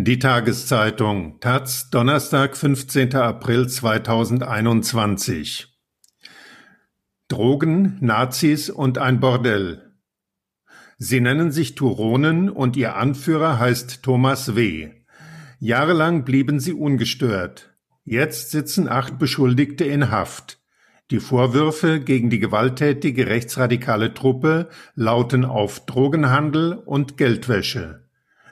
Die Tageszeitung taz Donnerstag, 15. April 2021 Drogen, Nazis und ein Bordell. Sie nennen sich Turonen und ihr Anführer heißt Thomas W. Jahrelang blieben sie ungestört. Jetzt sitzen acht Beschuldigte in Haft. Die Vorwürfe gegen die gewalttätige rechtsradikale Truppe lauten auf Drogenhandel und Geldwäsche.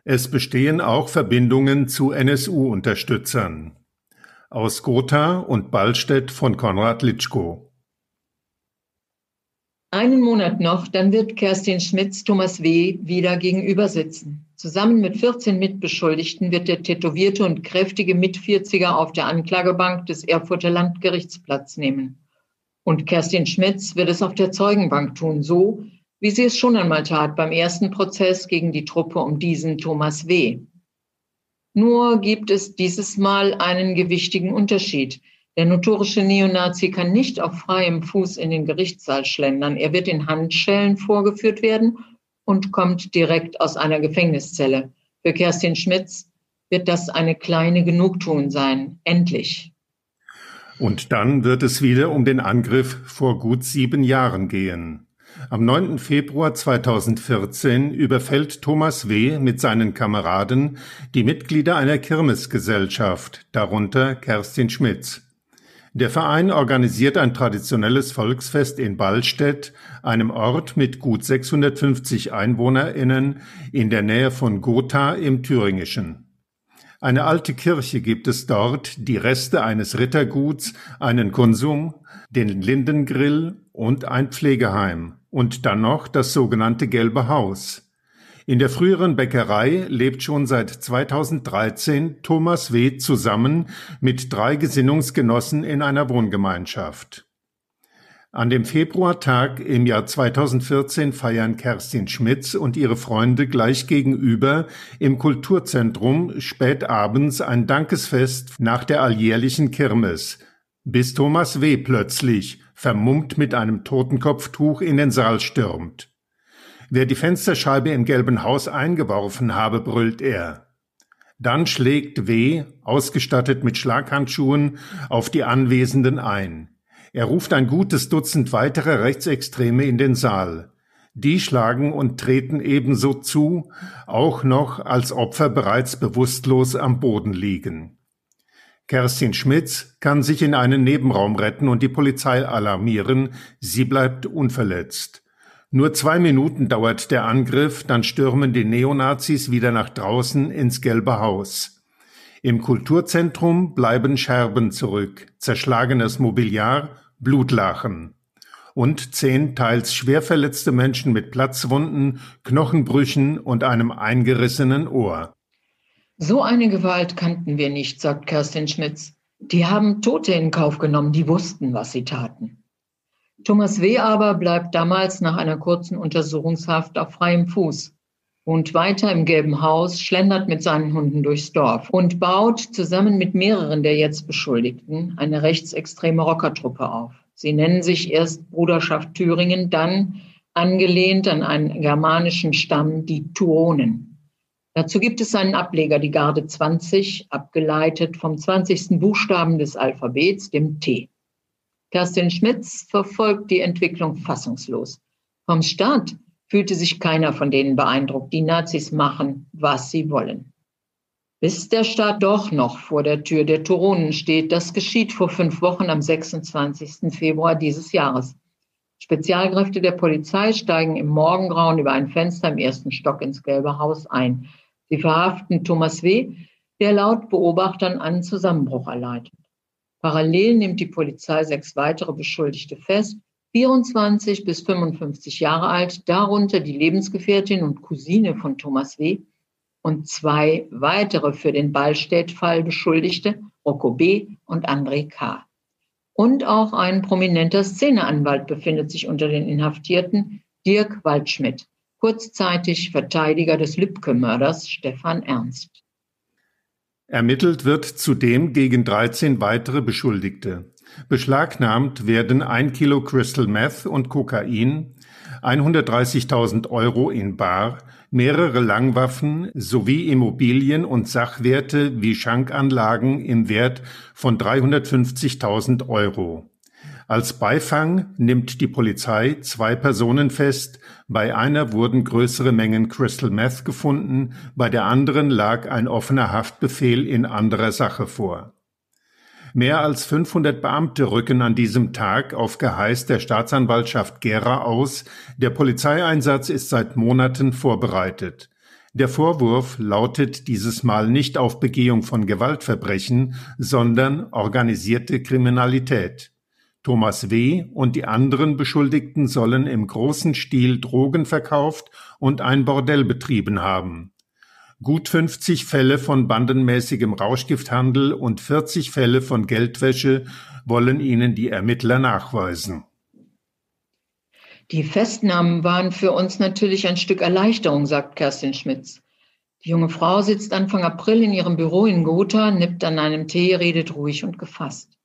Es bestehen auch Verbindungen zu NSU-Unterstützern. Aus Gotha und Ballstedt von Konrad Litschko. Einen Monat noch, dann wird Kerstin Schmitz Thomas W. wieder gegenüber sitzen. Zusammen mit 14 Mitbeschuldigten wird der tätowierte und kräftige Mitvierziger auf der Anklagebank des Erfurter Landgerichts Platz nehmen. Und Kerstin Schmitz wird es auf der Zeugenbank tun, so wie sie es schon einmal tat beim ersten Prozess gegen die Truppe um diesen Thomas W. Nur gibt es dieses Mal einen gewichtigen Unterschied. Der notorische Neonazi kann nicht auf freiem Fuß in den Gerichtssaal schlendern. Er wird in Handschellen vorgeführt werden und kommt direkt aus einer Gefängniszelle. Für Kerstin Schmitz wird das eine kleine Genugtuung sein. Endlich. Und dann wird es wieder um den Angriff vor gut sieben Jahren gehen. Am 9. Februar 2014 überfällt Thomas W. mit seinen Kameraden die Mitglieder einer Kirmesgesellschaft, darunter Kerstin Schmitz. Der Verein organisiert ein traditionelles Volksfest in Ballstedt, einem Ort mit gut 650 EinwohnerInnen in der Nähe von Gotha im Thüringischen. Eine alte Kirche gibt es dort, die Reste eines Ritterguts, einen Konsum, den Lindengrill und ein Pflegeheim und dann noch das sogenannte Gelbe Haus. In der früheren Bäckerei lebt schon seit 2013 Thomas W. zusammen mit drei Gesinnungsgenossen in einer Wohngemeinschaft. An dem Februartag im Jahr 2014 feiern Kerstin Schmitz und ihre Freunde gleich gegenüber im Kulturzentrum spät abends ein Dankesfest nach der alljährlichen Kirmes, bis Thomas W. plötzlich vermummt mit einem Totenkopftuch in den Saal stürmt. Wer die Fensterscheibe im gelben Haus eingeworfen habe, brüllt er. Dann schlägt W., ausgestattet mit Schlaghandschuhen, auf die Anwesenden ein. Er ruft ein gutes Dutzend weitere Rechtsextreme in den Saal. Die schlagen und treten ebenso zu, auch noch als Opfer bereits bewusstlos am Boden liegen. Kerstin Schmitz kann sich in einen Nebenraum retten und die Polizei alarmieren. Sie bleibt unverletzt. Nur zwei Minuten dauert der Angriff, dann stürmen die Neonazis wieder nach draußen ins Gelbe Haus. Im Kulturzentrum bleiben Scherben zurück, zerschlagenes Mobiliar, Blutlachen und zehn teils schwer verletzte Menschen mit Platzwunden, Knochenbrüchen und einem eingerissenen Ohr. So eine Gewalt kannten wir nicht, sagt Kerstin Schmitz. Die haben Tote in Kauf genommen, die wussten, was sie taten. Thomas W. aber bleibt damals nach einer kurzen Untersuchungshaft auf freiem Fuß, wohnt weiter im gelben Haus, schlendert mit seinen Hunden durchs Dorf und baut zusammen mit mehreren der jetzt Beschuldigten eine rechtsextreme Rockertruppe auf. Sie nennen sich erst Bruderschaft Thüringen, dann angelehnt an einen germanischen Stamm die Turonen. Dazu gibt es einen Ableger, die Garde 20, abgeleitet vom 20. Buchstaben des Alphabets, dem T. Kerstin Schmitz verfolgt die Entwicklung fassungslos. Vom Staat fühlte sich keiner von denen beeindruckt. Die Nazis machen, was sie wollen. Bis der Staat doch noch vor der Tür der Turonen steht. Das geschieht vor fünf Wochen am 26. Februar dieses Jahres. Spezialkräfte der Polizei steigen im Morgengrauen über ein Fenster im ersten Stock ins Gelbe Haus ein. Sie verhaften Thomas W., der laut Beobachtern einen Zusammenbruch erleidet. Parallel nimmt die Polizei sechs weitere Beschuldigte fest, 24 bis 55 Jahre alt, darunter die Lebensgefährtin und Cousine von Thomas W. und zwei weitere für den Ballstädt-Fall Beschuldigte, Rocco B. und André K. Und auch ein prominenter Szeneanwalt befindet sich unter den Inhaftierten, Dirk Waldschmidt kurzzeitig Verteidiger des Lübcke-Mörders Stefan Ernst. Ermittelt wird zudem gegen 13 weitere Beschuldigte. Beschlagnahmt werden ein Kilo Crystal Meth und Kokain, 130.000 Euro in Bar, mehrere Langwaffen sowie Immobilien und Sachwerte wie Schankanlagen im Wert von 350.000 Euro. Als Beifang nimmt die Polizei zwei Personen fest, bei einer wurden größere Mengen Crystal Meth gefunden, bei der anderen lag ein offener Haftbefehl in anderer Sache vor. Mehr als 500 Beamte rücken an diesem Tag auf Geheiß der Staatsanwaltschaft Gera aus. Der Polizeieinsatz ist seit Monaten vorbereitet. Der Vorwurf lautet dieses Mal nicht auf Begehung von Gewaltverbrechen, sondern organisierte Kriminalität. Thomas W. und die anderen Beschuldigten sollen im großen Stil Drogen verkauft und ein Bordell betrieben haben. Gut 50 Fälle von bandenmäßigem Rauschgifthandel und 40 Fälle von Geldwäsche wollen ihnen die Ermittler nachweisen. Die Festnahmen waren für uns natürlich ein Stück Erleichterung, sagt Kerstin Schmitz. Die junge Frau sitzt Anfang April in ihrem Büro in Gotha, nippt an einem Tee, redet ruhig und gefasst.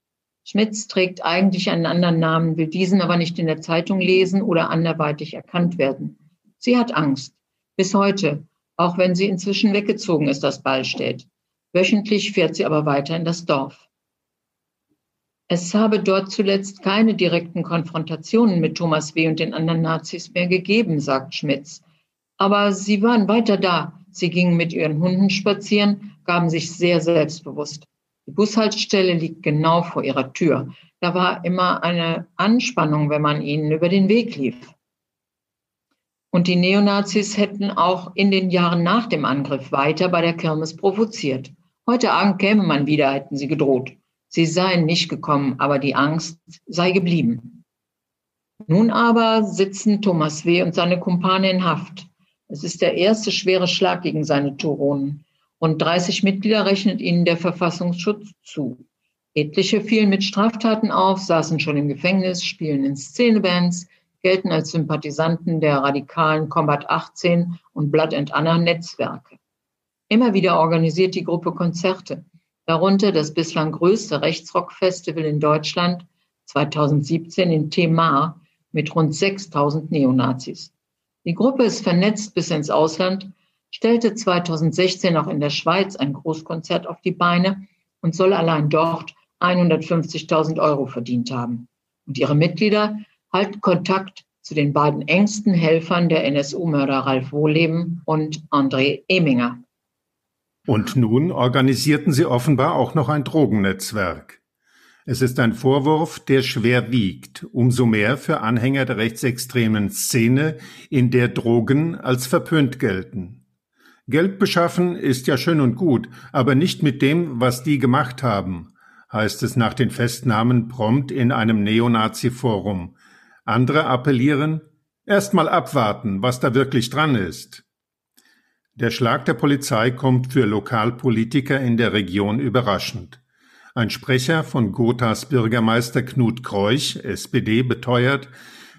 Schmitz trägt eigentlich einen anderen Namen, will diesen aber nicht in der Zeitung lesen oder anderweitig erkannt werden. Sie hat Angst. Bis heute, auch wenn sie inzwischen weggezogen ist aus Ballstedt. Wöchentlich fährt sie aber weiter in das Dorf. Es habe dort zuletzt keine direkten Konfrontationen mit Thomas W. und den anderen Nazis mehr gegeben, sagt Schmitz. Aber sie waren weiter da. Sie gingen mit ihren Hunden spazieren, gaben sich sehr selbstbewusst. Die Bushaltestelle liegt genau vor ihrer Tür. Da war immer eine Anspannung, wenn man ihnen über den Weg lief. Und die Neonazis hätten auch in den Jahren nach dem Angriff weiter bei der Kirmes provoziert. Heute Abend käme man wieder, hätten sie gedroht. Sie seien nicht gekommen, aber die Angst sei geblieben. Nun aber sitzen Thomas W. und seine Kumpane in Haft. Es ist der erste schwere Schlag gegen seine Turonen. Rund 30 Mitglieder rechnet ihnen der Verfassungsschutz zu. Etliche fielen mit Straftaten auf, saßen schon im Gefängnis, spielen in Szenebands, gelten als Sympathisanten der radikalen Combat 18 und Blood and Anna Netzwerke. Immer wieder organisiert die Gruppe Konzerte, darunter das bislang größte Rechtsrockfestival in Deutschland 2017 in Temar mit rund 6000 Neonazis. Die Gruppe ist vernetzt bis ins Ausland stellte 2016 auch in der Schweiz ein Großkonzert auf die Beine und soll allein dort 150.000 Euro verdient haben. Und ihre Mitglieder halten Kontakt zu den beiden engsten Helfern der NSU-Mörder Ralf Wohleben und André Eminger. Und nun organisierten sie offenbar auch noch ein Drogennetzwerk. Es ist ein Vorwurf, der schwer wiegt, umso mehr für Anhänger der rechtsextremen Szene, in der Drogen als verpönt gelten. Geld beschaffen ist ja schön und gut, aber nicht mit dem, was die gemacht haben, heißt es nach den Festnahmen prompt in einem Neonazi-Forum. Andere appellieren, erst mal abwarten, was da wirklich dran ist. Der Schlag der Polizei kommt für Lokalpolitiker in der Region überraschend. Ein Sprecher von Gothas Bürgermeister Knut Kreuch, SPD, beteuert,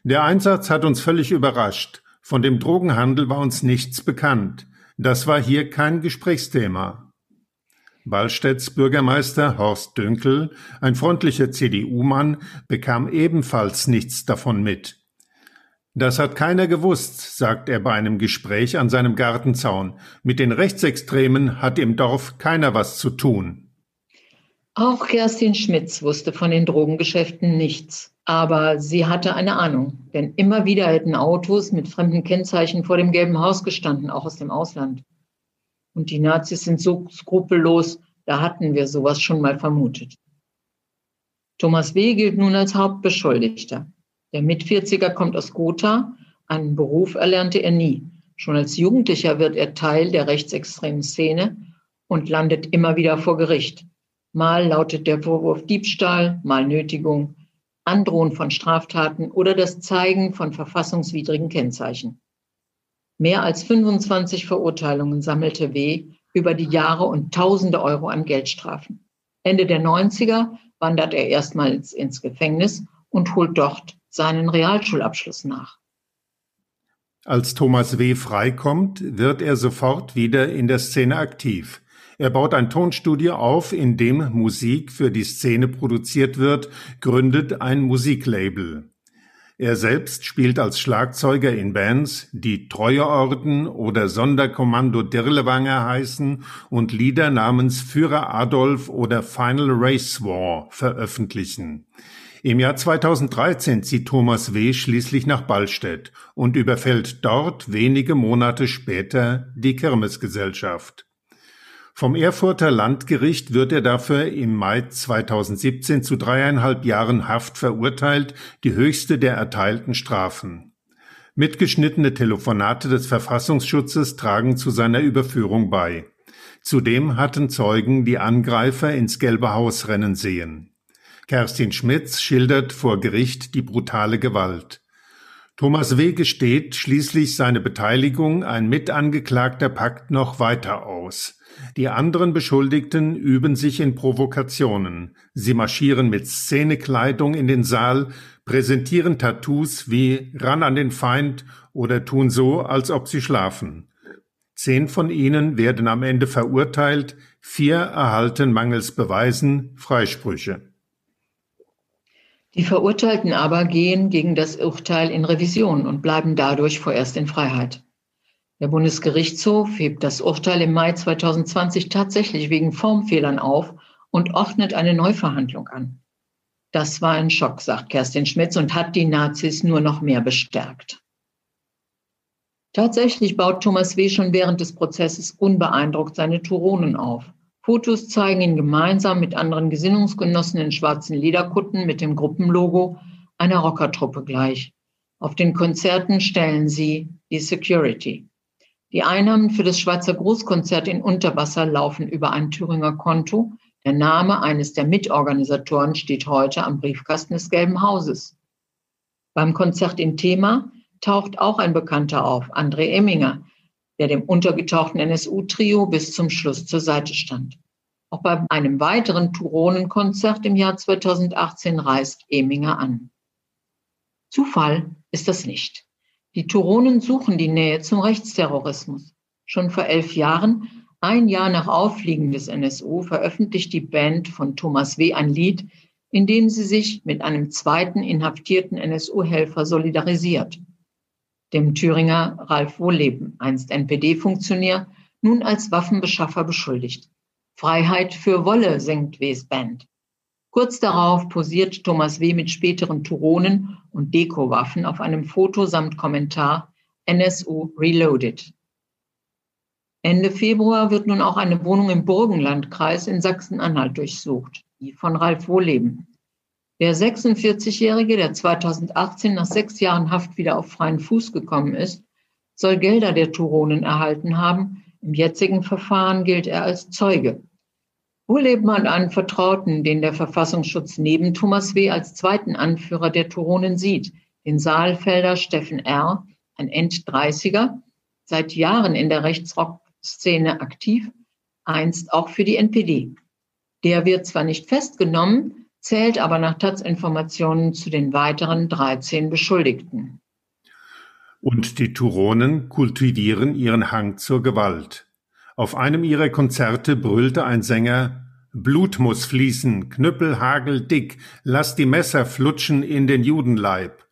der Einsatz hat uns völlig überrascht. Von dem Drogenhandel war uns nichts bekannt. Das war hier kein Gesprächsthema. Wallstedts Bürgermeister Horst Dünkel, ein freundlicher CDU-Mann, bekam ebenfalls nichts davon mit. Das hat keiner gewusst, sagt er bei einem Gespräch an seinem Gartenzaun. Mit den Rechtsextremen hat im Dorf keiner was zu tun. Auch Kerstin Schmitz wusste von den Drogengeschäften nichts. Aber sie hatte eine Ahnung, denn immer wieder hätten Autos mit fremden Kennzeichen vor dem gelben Haus gestanden, auch aus dem Ausland. Und die Nazis sind so skrupellos, da hatten wir sowas schon mal vermutet. Thomas W. gilt nun als Hauptbeschuldigter. Der Mitvierziger kommt aus Gotha, einen Beruf erlernte er nie. Schon als Jugendlicher wird er Teil der rechtsextremen Szene und landet immer wieder vor Gericht. Mal lautet der Vorwurf Diebstahl, mal Nötigung, Androhen von Straftaten oder das Zeigen von verfassungswidrigen Kennzeichen. Mehr als 25 Verurteilungen sammelte W. über die Jahre und Tausende Euro an Geldstrafen. Ende der 90er wandert er erstmals ins Gefängnis und holt dort seinen Realschulabschluss nach. Als Thomas W. freikommt, wird er sofort wieder in der Szene aktiv. Er baut ein Tonstudio auf, in dem Musik für die Szene produziert wird, gründet ein Musiklabel. Er selbst spielt als Schlagzeuger in Bands, die Treueorden oder Sonderkommando Dirlewanger heißen und Lieder namens Führer Adolf oder Final Race War veröffentlichen. Im Jahr 2013 zieht Thomas W. schließlich nach Ballstedt und überfällt dort wenige Monate später die Kirmesgesellschaft. Vom Erfurter Landgericht wird er dafür im Mai 2017 zu dreieinhalb Jahren Haft verurteilt, die höchste der erteilten Strafen. Mitgeschnittene Telefonate des Verfassungsschutzes tragen zu seiner Überführung bei. Zudem hatten Zeugen die Angreifer ins Gelbe Haus rennen sehen. Kerstin Schmitz schildert vor Gericht die brutale Gewalt. Thomas W. gesteht schließlich seine Beteiligung, ein Mitangeklagter packt noch weiter aus. Die anderen Beschuldigten üben sich in Provokationen. Sie marschieren mit Szenekleidung in den Saal, präsentieren Tattoos wie Ran an den Feind oder tun so, als ob sie schlafen. Zehn von ihnen werden am Ende verurteilt, vier erhalten mangels Beweisen Freisprüche. Die Verurteilten aber gehen gegen das Urteil in Revision und bleiben dadurch vorerst in Freiheit. Der Bundesgerichtshof hebt das Urteil im Mai 2020 tatsächlich wegen Formfehlern auf und ordnet eine Neuverhandlung an. Das war ein Schock, sagt Kerstin Schmitz und hat die Nazis nur noch mehr bestärkt. Tatsächlich baut Thomas W. schon während des Prozesses unbeeindruckt seine Turonen auf. Fotos zeigen ihn gemeinsam mit anderen Gesinnungsgenossen in schwarzen Lederkutten mit dem Gruppenlogo einer Rockertruppe gleich. Auf den Konzerten stellen sie die Security. Die Einnahmen für das Schweizer Großkonzert in Unterwasser laufen über ein Thüringer Konto. Der Name eines der Mitorganisatoren steht heute am Briefkasten des Gelben Hauses. Beim Konzert in Thema taucht auch ein Bekannter auf, André Emminger, der dem untergetauchten NSU-Trio bis zum Schluss zur Seite stand. Auch bei einem weiteren Turonenkonzert im Jahr 2018 reist Eminger an. Zufall ist das nicht. Die Turonen suchen die Nähe zum Rechtsterrorismus. Schon vor elf Jahren, ein Jahr nach Auffliegen des NSU, veröffentlicht die Band von Thomas W. ein Lied, in dem sie sich mit einem zweiten inhaftierten NSU-Helfer solidarisiert dem Thüringer Ralf Wohleben, einst NPD-Funktionär, nun als Waffenbeschaffer beschuldigt. Freiheit für Wolle singt Ws Band. Kurz darauf posiert Thomas W. mit späteren Turonen und Dekowaffen auf einem Foto samt Kommentar NSU Reloaded. Ende Februar wird nun auch eine Wohnung im Burgenlandkreis in Sachsen-Anhalt durchsucht, die von Ralf Wohleben. Der 46-Jährige, der 2018 nach sechs Jahren Haft wieder auf freien Fuß gekommen ist, soll Gelder der Turonen erhalten haben. Im jetzigen Verfahren gilt er als Zeuge. Wohleben hat einen Vertrauten, den der Verfassungsschutz neben Thomas W. als zweiten Anführer der Turonen sieht, den Saalfelder Steffen R., ein End-30er, seit Jahren in der Rechtsrock-Szene aktiv, einst auch für die NPD. Der wird zwar nicht festgenommen, zählt aber nach Taz-Informationen zu den weiteren 13 Beschuldigten. Und die Turonen kultivieren ihren Hang zur Gewalt. Auf einem ihrer Konzerte brüllte ein Sänger Blut muss fließen, Knüppel hageldick, lass die Messer flutschen in den Judenleib.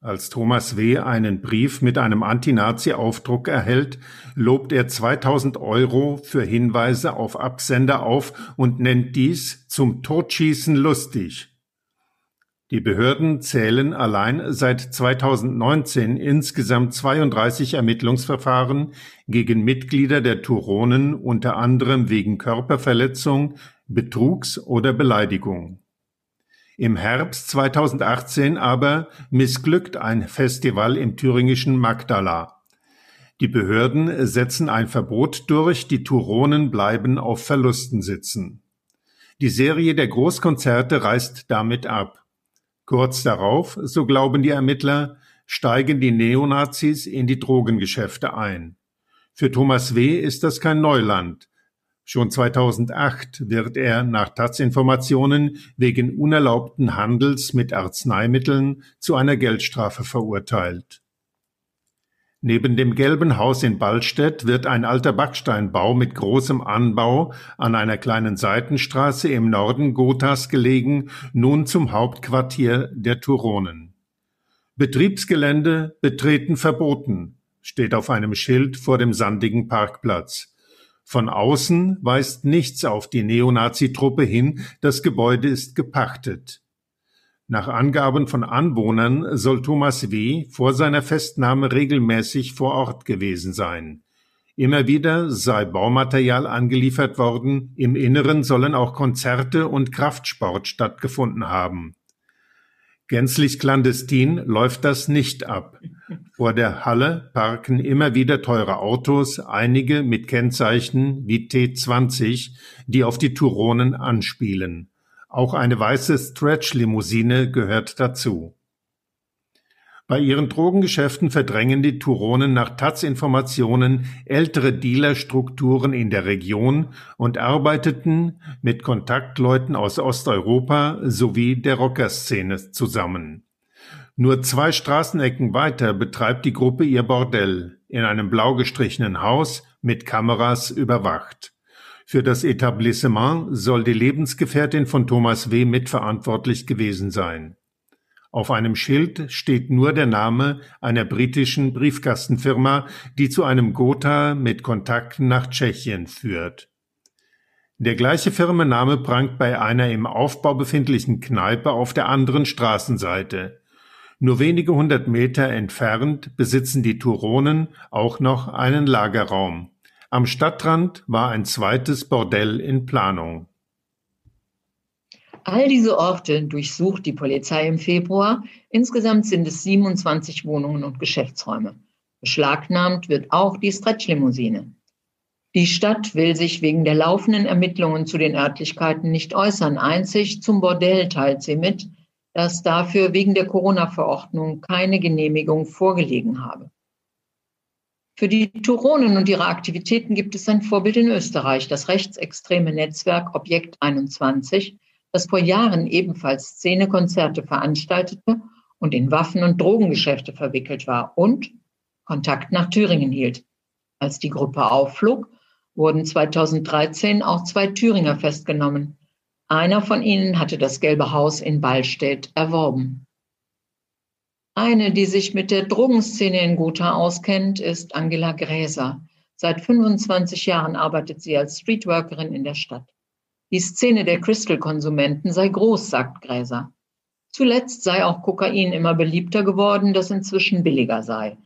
Als Thomas W. einen Brief mit einem Anti-Nazi-Aufdruck erhält, lobt er 2000 Euro für Hinweise auf Absender auf und nennt dies zum Totschießen lustig. Die Behörden zählen allein seit 2019 insgesamt 32 Ermittlungsverfahren gegen Mitglieder der Turonen unter anderem wegen Körperverletzung, Betrugs oder Beleidigung. Im Herbst 2018 aber missglückt ein Festival im thüringischen Magdala. Die Behörden setzen ein Verbot durch, die Turonen bleiben auf Verlusten sitzen. Die Serie der Großkonzerte reißt damit ab. Kurz darauf, so glauben die Ermittler, steigen die Neonazis in die Drogengeschäfte ein. Für Thomas W. ist das kein Neuland. Schon 2008 wird er nach Taz-Informationen wegen unerlaubten Handels mit Arzneimitteln zu einer Geldstrafe verurteilt. Neben dem Gelben Haus in Ballstedt wird ein alter Backsteinbau mit großem Anbau an einer kleinen Seitenstraße im Norden Gothas gelegen, nun zum Hauptquartier der Turonen. Betriebsgelände betreten verboten, steht auf einem Schild vor dem sandigen Parkplatz. Von außen weist nichts auf die Neonazi-Truppe hin, das Gebäude ist gepachtet. Nach Angaben von Anwohnern soll Thomas W. vor seiner Festnahme regelmäßig vor Ort gewesen sein. Immer wieder sei Baumaterial angeliefert worden, im Inneren sollen auch Konzerte und Kraftsport stattgefunden haben. Gänzlich clandestin läuft das nicht ab. Vor der Halle parken immer wieder teure Autos, einige mit Kennzeichen wie T20, die auf die Turonen anspielen. Auch eine weiße Stretch-Limousine gehört dazu. Bei ihren Drogengeschäften verdrängen die Turonen nach Taz-Informationen ältere Dealerstrukturen in der Region und arbeiteten mit Kontaktleuten aus Osteuropa sowie der Rockerszene zusammen. Nur zwei Straßenecken weiter betreibt die Gruppe ihr Bordell in einem blau gestrichenen Haus mit Kameras überwacht. Für das Etablissement soll die Lebensgefährtin von Thomas W. mitverantwortlich gewesen sein. Auf einem Schild steht nur der Name einer britischen Briefkastenfirma, die zu einem Gotha mit Kontakten nach Tschechien führt. Der gleiche Firmenname prangt bei einer im Aufbau befindlichen Kneipe auf der anderen Straßenseite. Nur wenige hundert Meter entfernt besitzen die Turonen auch noch einen Lagerraum. Am Stadtrand war ein zweites Bordell in Planung. All diese Orte durchsucht die Polizei im Februar. Insgesamt sind es 27 Wohnungen und Geschäftsräume. Beschlagnahmt wird auch die Stretch-Limousine. Die Stadt will sich wegen der laufenden Ermittlungen zu den Örtlichkeiten nicht äußern. Einzig zum Bordell teilt sie mit, dass dafür wegen der Corona-Verordnung keine Genehmigung vorgelegen habe. Für die Turonen und ihre Aktivitäten gibt es ein Vorbild in Österreich, das rechtsextreme Netzwerk Objekt 21, das vor Jahren ebenfalls Szenekonzerte veranstaltete und in Waffen- und Drogengeschäfte verwickelt war und Kontakt nach Thüringen hielt. Als die Gruppe aufflog, wurden 2013 auch zwei Thüringer festgenommen. Einer von ihnen hatte das Gelbe Haus in Ballstedt erworben. Eine, die sich mit der Drogenszene in Gotha auskennt, ist Angela Gräser. Seit 25 Jahren arbeitet sie als Streetworkerin in der Stadt. Die Szene der Crystal-Konsumenten sei groß, sagt Gräser. Zuletzt sei auch Kokain immer beliebter geworden, das inzwischen billiger sei.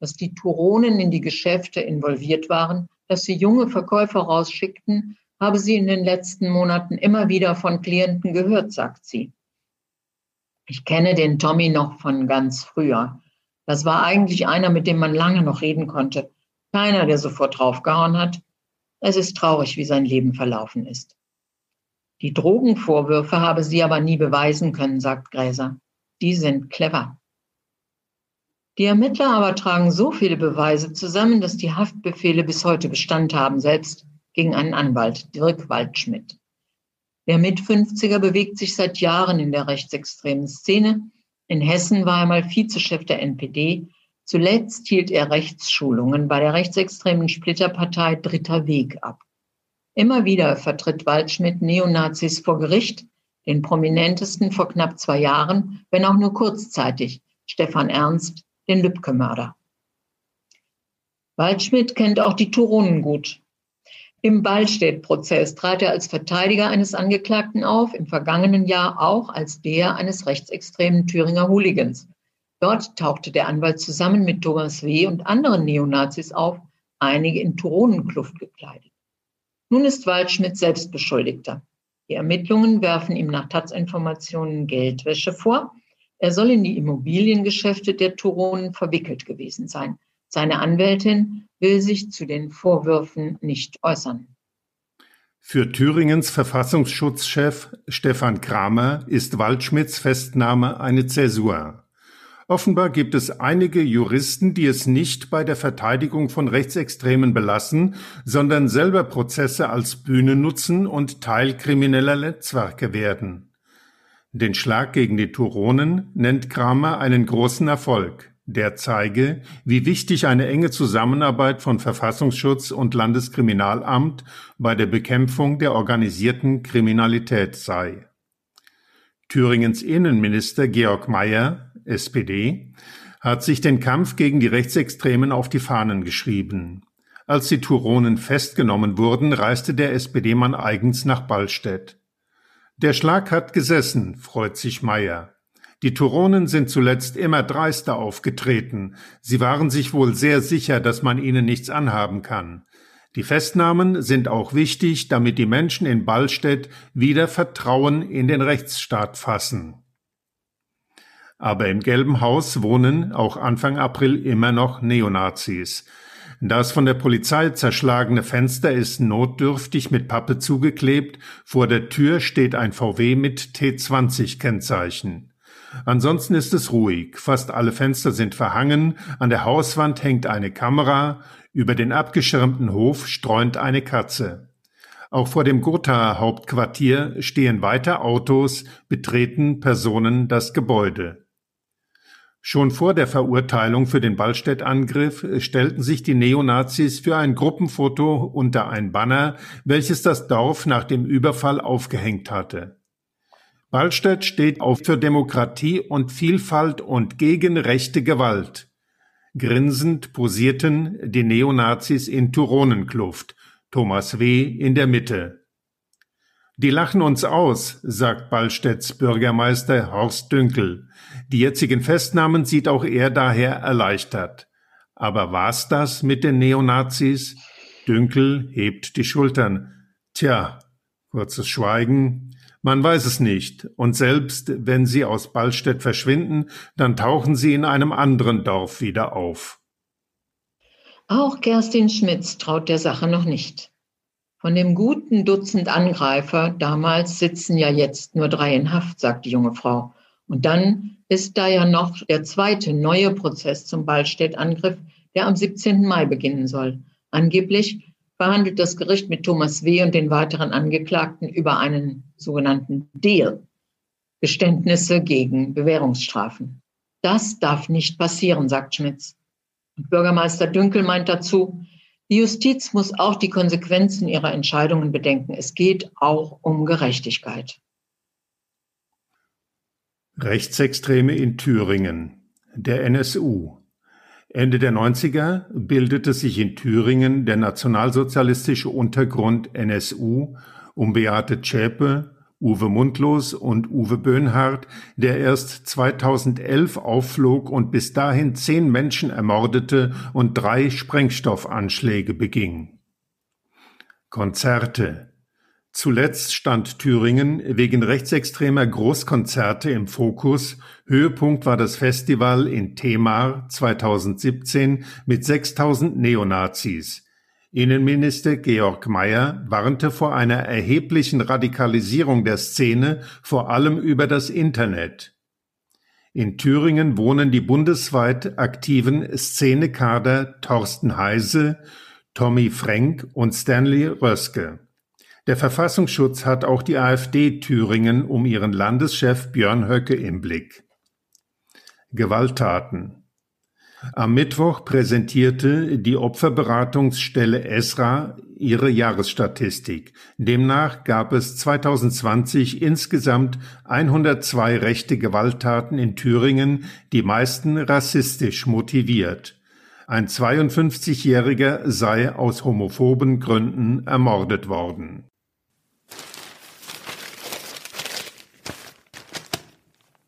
Dass die Turonen in die Geschäfte involviert waren, dass sie junge Verkäufer rausschickten, habe sie in den letzten Monaten immer wieder von Klienten gehört, sagt sie. Ich kenne den Tommy noch von ganz früher. Das war eigentlich einer, mit dem man lange noch reden konnte. Keiner, der sofort draufgehauen hat. Es ist traurig, wie sein Leben verlaufen ist. Die Drogenvorwürfe habe sie aber nie beweisen können, sagt Gräser. Die sind clever. Die Ermittler aber tragen so viele Beweise zusammen, dass die Haftbefehle bis heute Bestand haben, selbst gegen einen Anwalt, Dirk Waldschmidt. Der Mit-50er bewegt sich seit Jahren in der rechtsextremen Szene. In Hessen war er mal Vizechef der NPD. Zuletzt hielt er Rechtsschulungen bei der rechtsextremen Splitterpartei Dritter Weg ab. Immer wieder vertritt Waldschmidt Neonazis vor Gericht, den prominentesten vor knapp zwei Jahren, wenn auch nur kurzzeitig, Stefan Ernst, den Lübcke-Mörder. Waldschmidt kennt auch die Turonen gut. Im Ballstedt-Prozess trat er als Verteidiger eines Angeklagten auf, im vergangenen Jahr auch als der eines rechtsextremen Thüringer Hooligans. Dort tauchte der Anwalt zusammen mit Thomas W. und anderen Neonazis auf, einige in Turonenkluft gekleidet. Nun ist Waldschmidt selbst Beschuldigter. Die Ermittlungen werfen ihm nach Taz-Informationen Geldwäsche vor. Er soll in die Immobiliengeschäfte der Turonen verwickelt gewesen sein. Seine Anwältin will sich zu den Vorwürfen nicht äußern. Für Thüringens Verfassungsschutzchef Stefan Kramer ist Waldschmidts Festnahme eine Zäsur. Offenbar gibt es einige Juristen, die es nicht bei der Verteidigung von Rechtsextremen belassen, sondern selber Prozesse als Bühne nutzen und Teil krimineller Netzwerke werden. Den Schlag gegen die Turonen nennt Kramer einen großen Erfolg. Der zeige, wie wichtig eine enge Zusammenarbeit von Verfassungsschutz und Landeskriminalamt bei der Bekämpfung der organisierten Kriminalität sei. Thüringens Innenminister Georg Mayer, SPD, hat sich den Kampf gegen die Rechtsextremen auf die Fahnen geschrieben. Als die Turonen festgenommen wurden, reiste der SPD-Mann eigens nach Ballstedt. Der Schlag hat gesessen, freut sich Meyer. Die Turonen sind zuletzt immer dreister aufgetreten. Sie waren sich wohl sehr sicher, dass man ihnen nichts anhaben kann. Die Festnahmen sind auch wichtig, damit die Menschen in Ballstedt wieder Vertrauen in den Rechtsstaat fassen. Aber im Gelben Haus wohnen auch Anfang April immer noch Neonazis. Das von der Polizei zerschlagene Fenster ist notdürftig mit Pappe zugeklebt. Vor der Tür steht ein VW mit T20-Kennzeichen. Ansonsten ist es ruhig. Fast alle Fenster sind verhangen. An der Hauswand hängt eine Kamera. Über den abgeschirmten Hof streunt eine Katze. Auch vor dem Gotha-Hauptquartier stehen weiter Autos, betreten Personen das Gebäude. Schon vor der Verurteilung für den Ballstedt-Angriff stellten sich die Neonazis für ein Gruppenfoto unter ein Banner, welches das Dorf nach dem Überfall aufgehängt hatte. Ballstedt steht auf für Demokratie und Vielfalt und gegen rechte Gewalt. Grinsend posierten die Neonazis in Turonenkluft, Thomas W. in der Mitte. Die lachen uns aus, sagt Ballstedts Bürgermeister Horst Dünkel. Die jetzigen Festnahmen sieht auch er daher erleichtert. Aber war's das mit den Neonazis? Dünkel hebt die Schultern. Tja, kurzes Schweigen. Man weiß es nicht. Und selbst wenn sie aus Ballstedt verschwinden, dann tauchen sie in einem anderen Dorf wieder auf. Auch Kerstin Schmitz traut der Sache noch nicht. Von dem guten Dutzend Angreifer damals sitzen ja jetzt nur drei in Haft, sagt die junge Frau. Und dann ist da ja noch der zweite neue Prozess zum Ballstedt-Angriff, der am 17. Mai beginnen soll. Angeblich verhandelt das Gericht mit Thomas W. und den weiteren Angeklagten über einen sogenannten Deal. Geständnisse gegen Bewährungsstrafen. Das darf nicht passieren, sagt Schmitz. Und Bürgermeister Dünkel meint dazu, die Justiz muss auch die Konsequenzen ihrer Entscheidungen bedenken. Es geht auch um Gerechtigkeit. Rechtsextreme in Thüringen. Der NSU. Ende der 90er bildete sich in Thüringen der nationalsozialistische Untergrund NSU um Beate Zschäpe, Uwe Mundlos und Uwe Böhnhardt, der erst 2011 aufflog und bis dahin zehn Menschen ermordete und drei Sprengstoffanschläge beging. Konzerte Zuletzt stand Thüringen wegen rechtsextremer Großkonzerte im Fokus. Höhepunkt war das Festival in Temar 2017 mit 6000 Neonazis. Innenminister Georg Mayer warnte vor einer erheblichen Radikalisierung der Szene, vor allem über das Internet. In Thüringen wohnen die bundesweit aktiven Szenekader Thorsten Heise, Tommy Frenk und Stanley Röske. Der Verfassungsschutz hat auch die AfD Thüringen um ihren Landeschef Björn Höcke im Blick. Gewalttaten am Mittwoch präsentierte die Opferberatungsstelle ESRA ihre Jahresstatistik. Demnach gab es 2020 insgesamt 102 rechte Gewalttaten in Thüringen, die meisten rassistisch motiviert. Ein 52-Jähriger sei aus homophoben Gründen ermordet worden